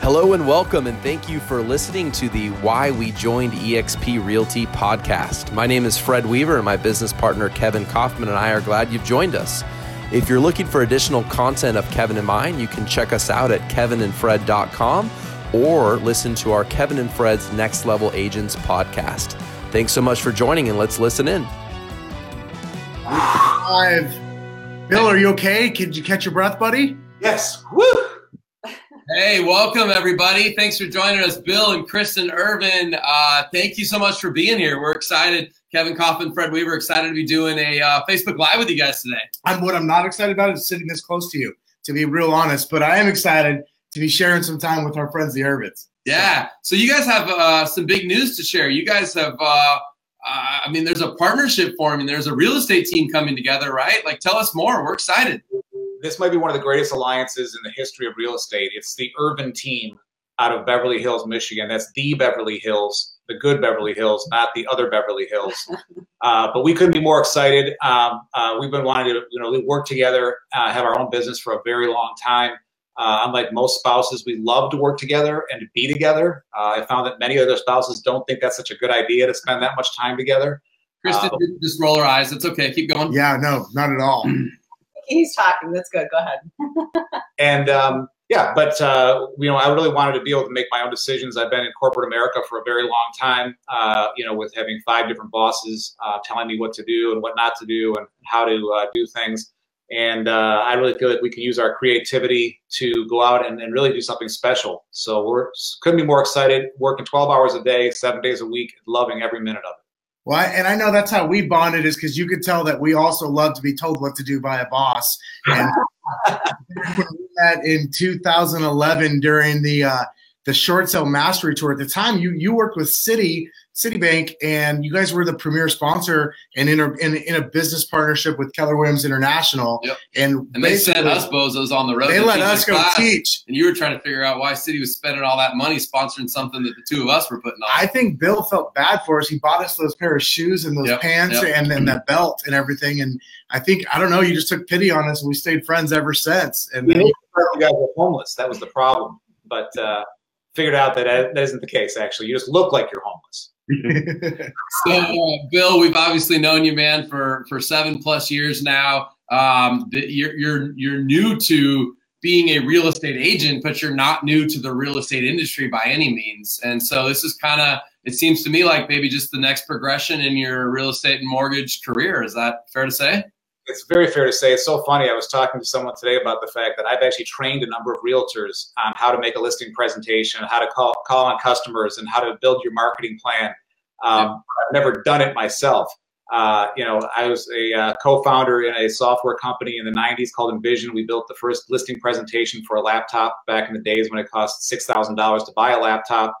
Hello and welcome, and thank you for listening to the Why We Joined eXp Realty podcast. My name is Fred Weaver, and my business partner Kevin Kaufman and I are glad you've joined us. If you're looking for additional content of Kevin and mine, you can check us out at kevinandfred.com or listen to our Kevin and Fred's Next Level Agents podcast. Thanks so much for joining, and let's listen in. Five. Bill, are you okay? Could you catch your breath, buddy? Yes. Woo! Hey, welcome everybody. Thanks for joining us, Bill and Kristen Ervin. Uh, thank you so much for being here. We're excited. Kevin Kaufman, Fred Weaver, excited to be doing a uh, Facebook Live with you guys today. I'm, what I'm not excited about is sitting this close to you, to be real honest, but I am excited to be sharing some time with our friends, the Ervins. Yeah. So you guys have uh, some big news to share. You guys have, uh, uh, I mean, there's a partnership forming. There's a real estate team coming together, right? Like, tell us more. We're excited this might be one of the greatest alliances in the history of real estate. It's the Ervin team out of Beverly Hills, Michigan. That's the Beverly Hills, the good Beverly Hills, not the other Beverly Hills. uh, but we couldn't be more excited. Um, uh, we've been wanting to, you know, work together, uh, have our own business for a very long time. Uh, unlike most spouses, we love to work together and to be together. Uh, I found that many other spouses don't think that's such a good idea to spend that much time together. Kristen, uh, just roll her eyes. It's okay. Keep going. Yeah, no, not at all. he's talking. That's good. Go ahead. and um, yeah, but uh, you know, I really wanted to be able to make my own decisions. I've been in corporate America for a very long time. Uh, you know, with having five different bosses uh, telling me what to do and what not to do and how to uh, do things. And uh, I really feel like we can use our creativity to go out and, and really do something special. So we're couldn't be more excited. Working 12 hours a day, seven days a week, loving every minute of it. Well, I, and I know that's how we bonded is because you could tell that we also love to be told what to do by a boss. And met in 2011 during the uh, the short sale mastery tour. At the time, you you worked with Citi Citibank, and you guys were the premier sponsor and in a, in, in a business partnership with Keller Williams International. Yep. And, and they sent us bozos on the road. They let us go class, teach. And you were trying to figure out why Citi was spending all that money sponsoring something that the two of us were putting on. I think Bill felt bad for us. He bought us those pair of shoes and those yep. pants yep. and, and that belt and everything. And I think, I don't know, you just took pity on us and we stayed friends ever since. And then, you guys were homeless. That was the problem. But, uh, figured out that that isn't the case. Actually, you just look like you're homeless. so, uh, Bill, we've obviously known you, man, for for seven plus years now. Um, you're you're you're new to being a real estate agent, but you're not new to the real estate industry by any means. And so this is kind of it seems to me like maybe just the next progression in your real estate and mortgage career. Is that fair to say? It's very fair to say it's so funny. I was talking to someone today about the fact that I've actually trained a number of realtors on how to make a listing presentation, how to call call on customers, and how to build your marketing plan. Um, I've never done it myself. Uh, you know, I was a uh, co-founder in a software company in the '90s called Envision. We built the first listing presentation for a laptop back in the days when it cost six thousand dollars to buy a laptop,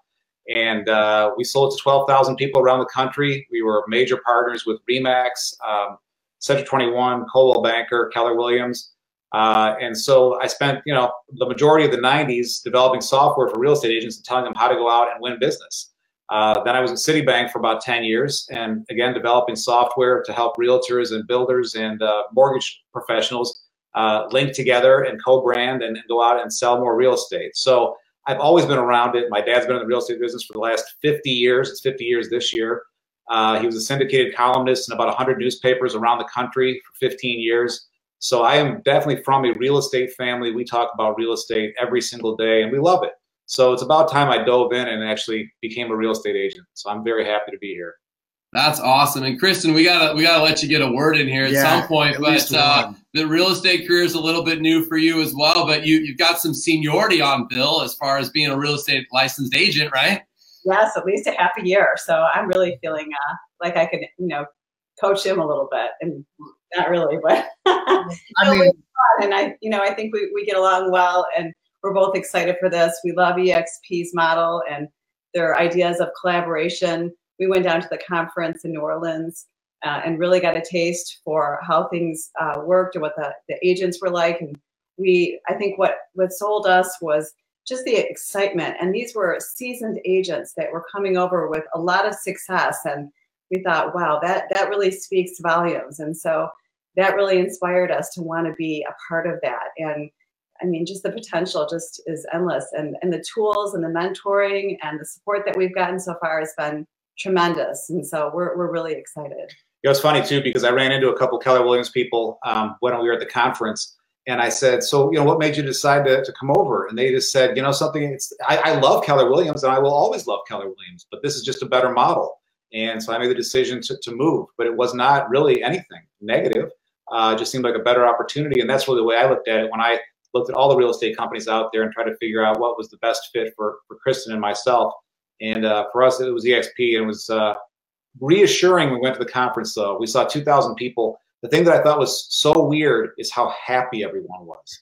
and uh, we sold it to twelve thousand people around the country. We were major partners with Remax. Um, Century 21, Coldwell Banker, Keller Williams. Uh, and so I spent, you know, the majority of the 90s developing software for real estate agents and telling them how to go out and win business. Uh, then I was at Citibank for about 10 years and again, developing software to help realtors and builders and uh, mortgage professionals uh, link together and co-brand and, and, go out and sell more real estate. So I've always been around it. My dad's been in the real estate business for the last 50 years. It's 50 years this year. Uh, he was a syndicated columnist in about 100 newspapers around the country for 15 years. So I am definitely from a real estate family. We talk about real estate every single day and we love it. So it's about time I dove in and actually became a real estate agent. So I'm very happy to be here. That's awesome. And Kristen, we gotta we gotta let you get a word in here at yeah, some point. At but uh, the real estate career is a little bit new for you as well. But you you've got some seniority on Bill as far as being a real estate licensed agent, right? Yes, at least a half a year. So I'm really feeling uh, like I could, you know, coach him a little bit, and not really, but I mean, and I, you know, I think we we get along well, and we're both excited for this. We love EXP's model and their ideas of collaboration. We went down to the conference in New Orleans. Uh, and really got a taste for how things uh, worked and what the, the agents were like. And we, I think what, what sold us was just the excitement. And these were seasoned agents that were coming over with a lot of success. And we thought, wow, that, that really speaks volumes. And so that really inspired us to want to be a part of that. And I mean, just the potential just is endless, and and the tools and the mentoring and the support that we've gotten so far has been tremendous, and so we're we're really excited. It was funny too because I ran into a couple Keller Williams people um, when we were at the conference, and I said, "So, you know, what made you decide to, to come over?" And they just said, "You know, something. It's I, I love Keller Williams, and I will always love Keller Williams, but this is just a better model." And so I made the decision to, to move, but it was not really anything negative. Uh, just seemed like a better opportunity, and that's really the way I looked at it when I looked at all the real estate companies out there and tried to figure out what was the best fit for for Kristen and myself. And uh, for us, it was EXP, and it was uh, reassuring. We went to the conference though. We saw 2,000 people the thing that I thought was so weird is how happy everyone was.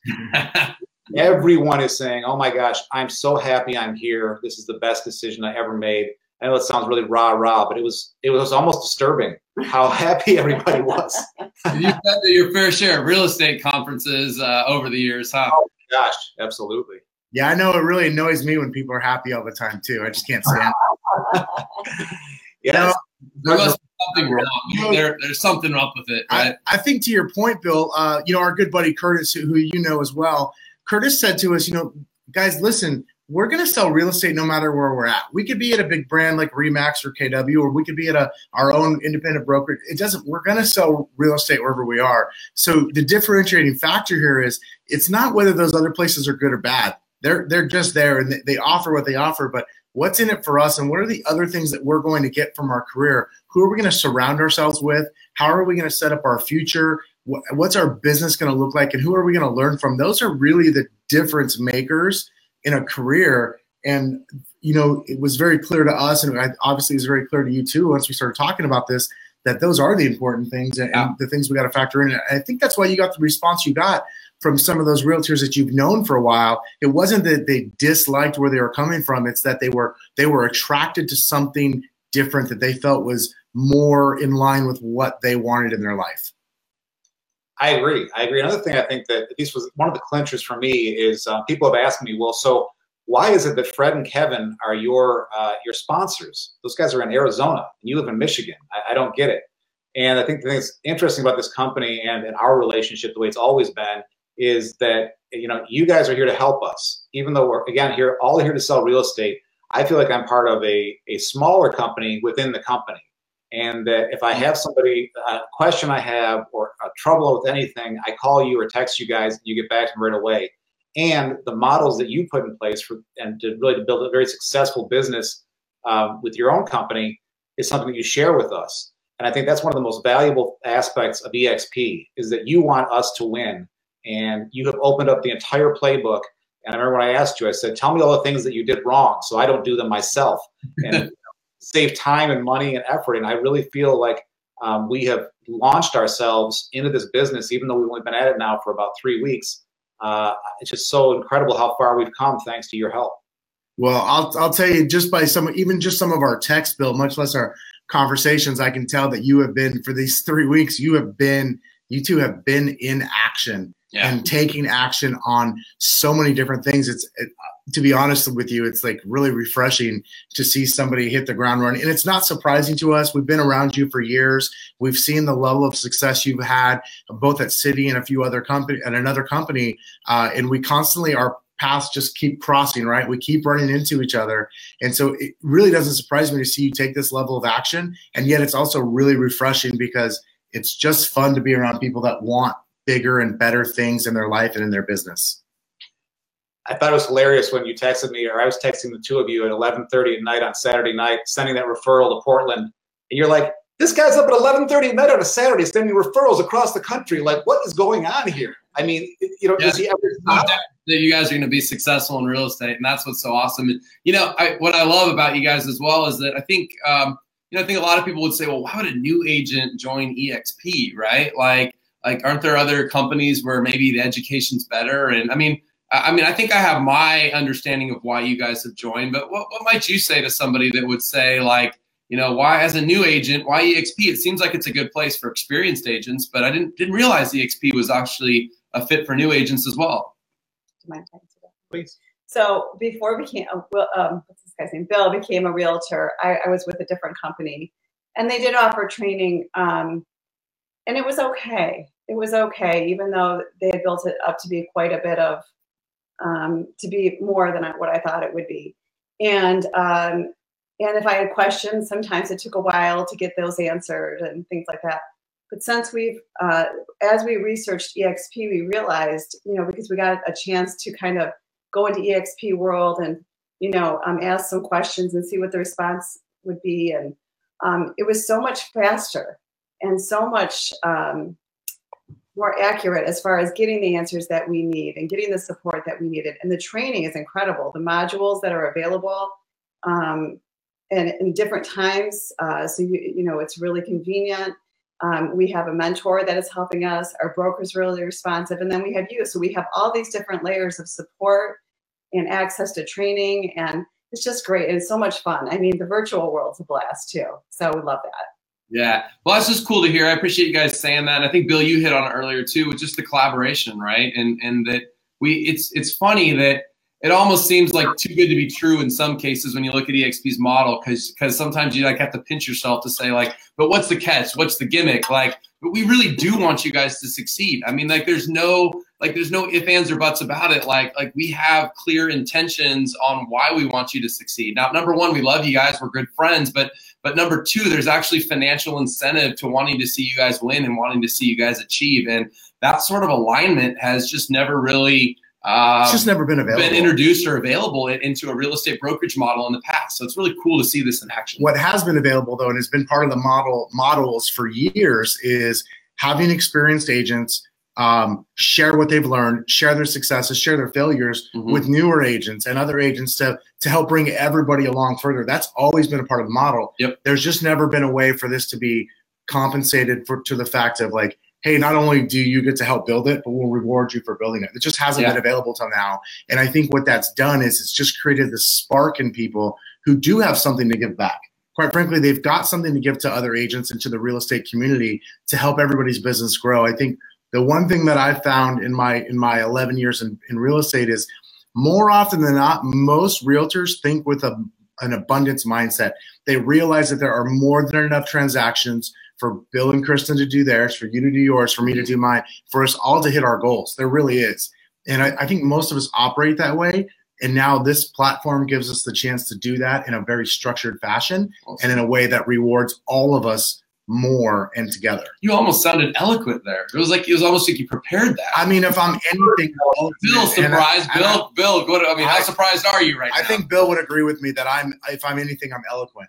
everyone is saying, "Oh my gosh, I'm so happy I'm here. This is the best decision I ever made." I know it sounds really rah rah, but it was it was almost disturbing how happy everybody was. You've been to your fair share of real estate conferences uh, over the years, huh? Oh gosh, absolutely. Yeah, I know it really annoys me when people are happy all the time too. I just can't stand it. yeah, there must be something wrong. There, there's something up with it. Right? I, I, think to your point, Bill. Uh, you know, our good buddy Curtis, who, who you know as well. Curtis said to us, you know, guys, listen, we're going to sell real estate no matter where we're at. We could be at a big brand like Remax or KW, or we could be at a our own independent broker. It doesn't. We're going to sell real estate wherever we are. So the differentiating factor here is it's not whether those other places are good or bad. They're they're just there and they, they offer what they offer, but what's in it for us and what are the other things that we're going to get from our career? Who are we going to surround ourselves with? How are we going to set up our future? What's our business going to look like and who are we going to learn from? Those are really the difference makers in a career and you know it was very clear to us and obviously it was very clear to you too once we started talking about this that those are the important things and, yeah. the things we got to factor in and i think that's why you got the response you got from some of those realtors that you've known for a while it wasn't that they disliked where they were coming from it's that they were they were attracted to something different that they felt was more in line with what they wanted in their life. I agree i agree. Another thing i think that this was one of the clinchers for me is uh, people have asked me well so why is it that fred and kevin are your uh, your sponsors? Those guys are in arizona and you live in michigan. I, I don't get it. And i think the thing that's interesting about this company and, and our relationship the way it's always been is that you know you guys are here to help us. Even though we're again here all here to sell real estate i feel like i'm part of a, a smaller company within the company. And that if i have somebody a question i have or a trouble with anything i call you or text you guys and you get back to me right away. And the models that you put in place for and to really to build a very successful business um, with your own company is something that you share with us. And i think that's one of the most valuable aspects of exp is that you want us to win and you have opened up the entire playbook. And I remember when I asked you, I said, "Tell me all the things that you did wrong, so I don't do them myself, and you know, save time and money and effort." And I really feel like um, we have launched ourselves into this business, even though we've only been at it now for about three weeks. Uh, it's just so incredible how far we've come thanks to your help. Well, I'll I'll tell you just by some even just some of our text bill, much less our conversations, I can tell that you have been for these three weeks. You have been you two have been in action yeah. and taking action on so many different things. It's it, to be honest with you, it's like really refreshing to see somebody hit the ground running. And it's not surprising to us. We've been around you for years. We've seen the level of success you've had both at Citi and a few other company and another company. Uh, and we constantly our paths just keep crossing, right? We keep running into each other. And so it really doesn't surprise me to see you take this level of action. And yet it's also really refreshing because it's just fun to be around people that want bigger and better things in their life and in their business. I thought it was hilarious when you texted me, or I was texting the two of you at 11:30 at night on Saturday night, sending that referral to Portland, and you're like, "This guy's up at 11:30 at night on a Saturday, sending referrals across the country. Like, what is going on here?" I mean, you know, yeah, does he ever stop? that you guys are going to be successful in real estate, and that's what's so awesome. And you know, I, what I love about you guys as well is that I think, um, you know, I think a lot of people would say, "Well, why would a new agent join EXP?" Right? Like like aren't there other companies where maybe the education's better? And i mean i mean i think i have my understanding of why you guys have joined but what, what might you say to somebody that would say like you know why as a new agent why exp it seems like it's a good place for experienced agents but i didn't didn't realize exp was actually a fit for new agents as well. Please. So before became um, what's this guy's name? Bill became a realtor. I, I was with a different company and they did offer training um, and it was okay it was okay, even though they had built it up to be quite a bit of um, to be more than what I thought it would be. And um, and if I had questions, sometimes it took a while to get those answered and things like that. But since we've, uh, as we researched EXP, we realized, you know, because we got a chance to kind of go into EXP world and, you know, um, ask some questions and see what the response would be. And um, it was so much faster and so much um, more accurate as far as getting the answers that we need and getting the support that we needed. And the training is incredible. The modules that are available um, and in different times, uh, so you you know it's really convenient. Um, we have a mentor that is helping us. Our broker's really responsive, and then we have you. So we have all these different layers of support and access to training, and it's just great. And it's so much fun. I mean, the virtual world's a blast too. So we love that. Yeah. Well, that's just cool to hear. I appreciate you guys saying that. And I think Bill, you hit on it earlier too, with just the collaboration, right? And and that we it's it's funny that it almost seems like too good to be true in some cases when you look at EXP's model, because because sometimes you like have to pinch yourself to say like, but what's the catch? What's the gimmick? Like, but we really do want you guys to succeed. I mean, like, there's no like there's no if ands or buts about it. Like like we have clear intentions on why we want you to succeed. Now, number one, we love you guys. We're good friends, but but number two, there's actually financial incentive to wanting to see you guys win and wanting to see you guys achieve. And that sort of alignment has just never really um, it's just never been available. Been introduced or available into a real estate brokerage model in the past. So it's really cool to see this in action. What has been available though, and has been part of the model models for years, is having experienced agents um, share what they've learned, share their successes, share their failures mm-hmm. with newer agents and other agents to to help bring everybody along further. That's always been a part of the model. Yep. There's just never been a way for this to be compensated for to the fact of like hey, not only do you get to help build it, but we'll reward you for building it. It just hasn't yeah. been available till now. And I think what that's done is it's just created this spark in people who do have something to give back. Quite frankly, they've got something to give to other agents and to the real estate community to help everybody's business grow. I think the one thing that I've found in my in my 11 years in, in real estate is more often than not, most realtors think with a, an abundance mindset. They realize that there are more than enough transactions for Bill and Kristen to do theirs, for you to do yours, for me to do mine, for us all to hit our goals. There really is. And I, I think most of us operate that way. And now this platform gives us the chance to do that in a very structured fashion awesome. and in a way that rewards all of us more and together. You almost sounded eloquent there. It was like it was almost like you prepared that. I mean, if I'm anything, Bill surprised. I, Bill, I, Bill, what, I mean, how surprised are you right I now? I think Bill would agree with me that I'm. If I'm anything, I'm eloquent.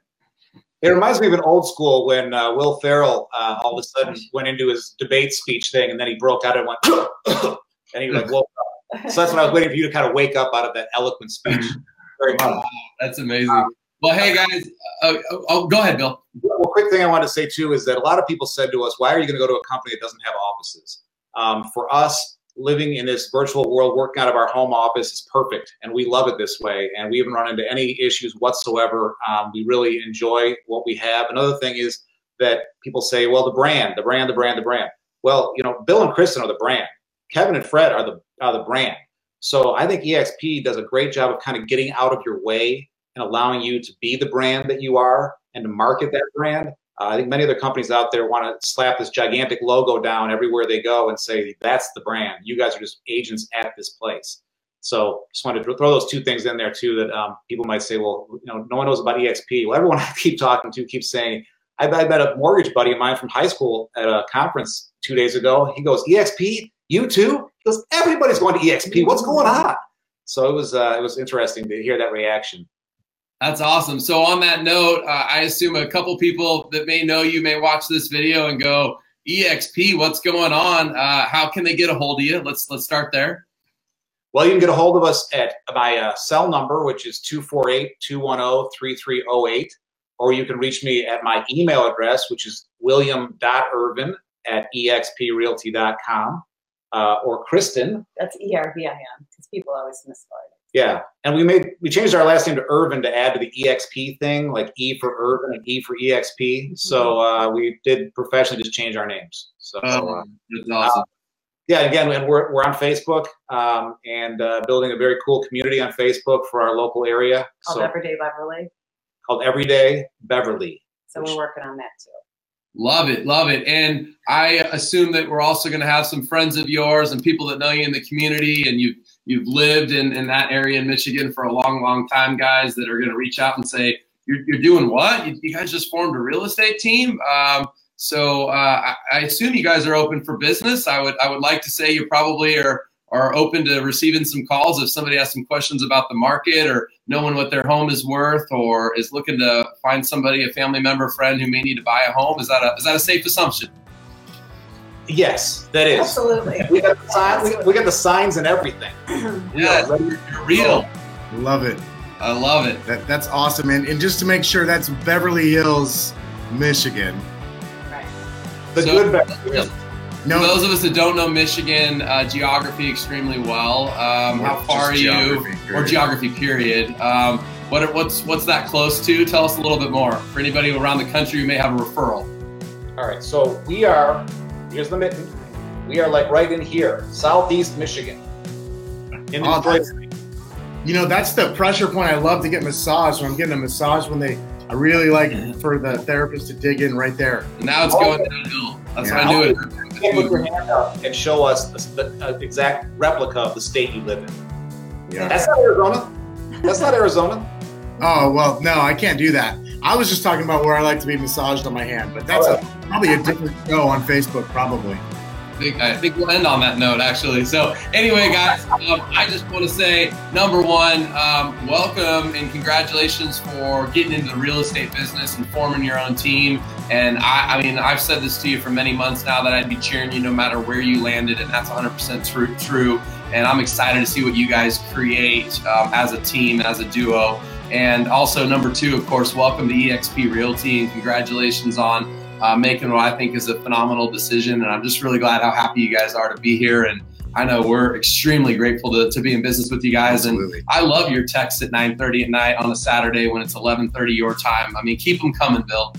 It reminds me of an old school when uh, Will Ferrell uh, all of a sudden went into his debate speech thing, and then he broke out and went, and he like woke up. So that's what I was waiting for you to kind of wake up out of that eloquent speech. Very wow, that's amazing. Um, well, hey guys, uh, oh, go ahead, Bill. Well, quick thing I want to say too is that a lot of people said to us, "Why are you going to go to a company that doesn't have offices?" Um, for us, living in this virtual world, working out of our home office is perfect, and we love it this way. And we haven't run into any issues whatsoever. Um, we really enjoy what we have. Another thing is that people say, "Well, the brand, the brand, the brand, the brand." Well, you know, Bill and Kristen are the brand. Kevin and Fred are the are the brand. So I think EXP does a great job of kind of getting out of your way and allowing you to be the brand that you are and to market that brand. Uh, I think many other companies out there want to slap this gigantic logo down everywhere they go and say, that's the brand. You guys are just agents at this place. So just wanted to throw those two things in there too that um, people might say, well, you know, no one knows about EXP. Well, everyone I keep talking to keeps saying, I, met a mortgage buddy of mine from high school at a conference two days ago. He goes, EXP, you too? He goes, everybody's going to EXP. What's going on? So it was uh, it was interesting to hear that reaction. That's awesome. So on that note, uh, I assume a couple people that may know you may watch this video and go, "EXP, what's going on? Uh, how can they get a hold of you?" Let's let's start there. Well, you can get a hold of us at my uh, cell number, which is 248-210-3308, or you can reach me at my email address, which is william.ervin at exprealty.com, uh, or Kristen. That's E-R-V-I-N, because people always misspell it. Yeah, and we made we changed our last name to Ervin to add to the EXP thing, like E for Ervin and E for EXP. So uh, we did professionally just change our names. So oh, uh, that's awesome. Uh, yeah, again, and we're we're on Facebook um, and uh, building a very cool community on Facebook for our local area. Called so, Everyday Beverly. Called Everyday Beverly. So we're working on that too. Love it, love it. And I assume that we're also going to have some friends of yours and people that know you in the community, and you you've lived in, in that area in Michigan for a long, long time, guys that are going to reach out and say, you're, you're doing what? You, you, guys just formed a real estate team. Um, so uh, I, I, assume you guys are open for business. I would I would like to say you probably are are open to receiving some calls if somebody has some questions about the market or knowing what their home is worth or is looking to find somebody, a family member, friend who may need to buy a home. Is that a is that a safe assumption? Yes, that is. Absolutely. We got the, sign, we, we got the signs and everything. yeah, you're real. Love it. I love it. That, that's awesome. And, and just to make sure, that's Beverly Hills, Michigan. Right. The so, good Beverly Hills. No. For those of us that don't know Michigan uh, geography extremely well, um, how far are you, period. or geography period? Um, what, what's what's that close to? Tell us a little bit more for anybody around the country who may have a referral. All right, so we are here's the mitten. We are like right in here, southeast Michigan. In oh, you know, that's the pressure point. I love to get massaged when I'm getting a massage when they. I really like mhm. for the therapist to dig in right there. Now it's going downhill. That's yeah. how I do it. You put your hand up and show us the, the uh, exact replica of the state you live in. Yeah. That's not Arizona. That's not Arizona. Oh well, no, I can't do that. I was just talking about where I like to be massaged on my hand, but that's a, probably a different show on Facebook, probably. I think, I think we'll end on that note, actually. So, anyway, guys, um, I just want to say number one, um, welcome and congratulations for getting into the real estate business and forming your own team. And I, I mean, I've said this to you for many months now that I'd be cheering you no matter where you landed, and that's 100% true. true. And I'm excited to see what you guys create um, as a team, as a duo. And also, number two, of course, welcome to eXp Realty and congratulations on uh, making what I think is a phenomenal decision. And I'm just really glad how happy you guys are to be here. And I know we're extremely grateful to, to be in business with you guys. Absolutely. And I love your texts at 9:30 at night on a Saturday when it's 11:30 your time. I mean, keep them coming, Bill.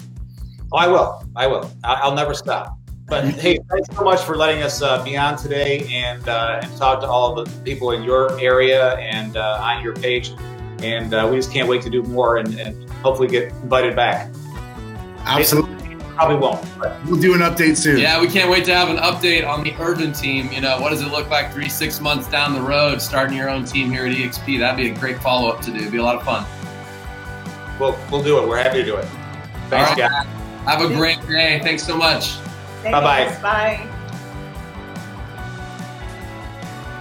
Oh, I will. I will. I'll never stop. But hey, thanks so much for letting us uh, be on today and uh, and talk to all the people in your area and uh, on your page. And uh, we just can't wait to do more and, and hopefully get invited back. Absolutely probably won't. We'll do an update soon. Yeah, we can't wait to have an update on the Ervin team. You know, what does it look like three, six months down the road, starting your own team here at EXP? That'd be a great follow up to do. It'd be a lot of fun. We'll, we'll do it. We're happy to do it. Thanks, right. guys. Have a great day. Thanks so much. Bye bye. Bye.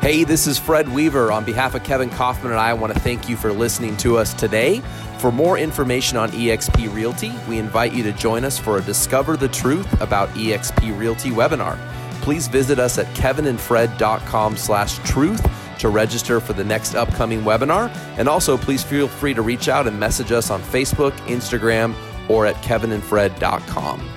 Hey, this is Fred Weaver. On behalf of Kevin Kaufman and I, I want to thank you for listening to us today. For more information on eXp Realty, we invite you to join us for a Discover the Truth about eXp Realty webinar. Please visit us at kevinandfred.com slash truth to register for the next upcoming webinar. And also, please feel free to reach out and message us on Facebook, Instagram, or at kevinandfred.com.